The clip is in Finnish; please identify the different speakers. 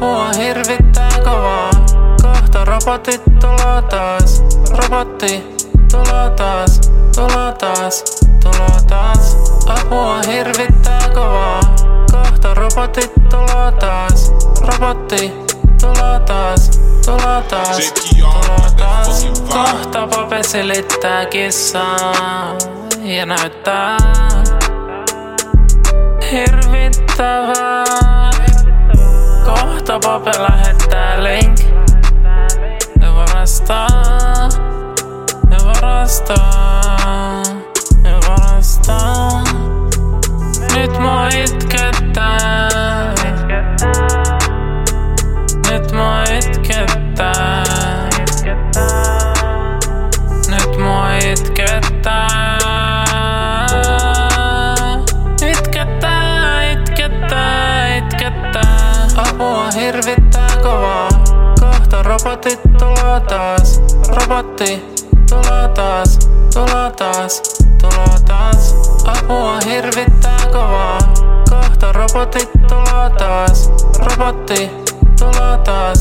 Speaker 1: Mua hirvittää kovaa. Kohta robotit tulo taas. Robotti tulo taas Tulo taas, tulo taas. Apua hirvittää kovaa. Kohta robotit tulo taas. Robotti tulo taas Tulo taas, tulo taas. Kohta pape selittää kissaa Ja näyttää Hirvittävää. Pape lähettää link ja varastaa, ja varastaa, ja varastaa. Nyt mua itkettää. Nyt mua itkettää. Nyt mua itkettää. Itkettää, itkettää, itkettää. Apua hirvittää kovaa. Kohta robotit tuloo taas. Robotti tuloo taas, tuloo taas, tuloo taas. Apua hirvittää kovaa. Kohta robotit tuloo taas. Robotti tuloo taas.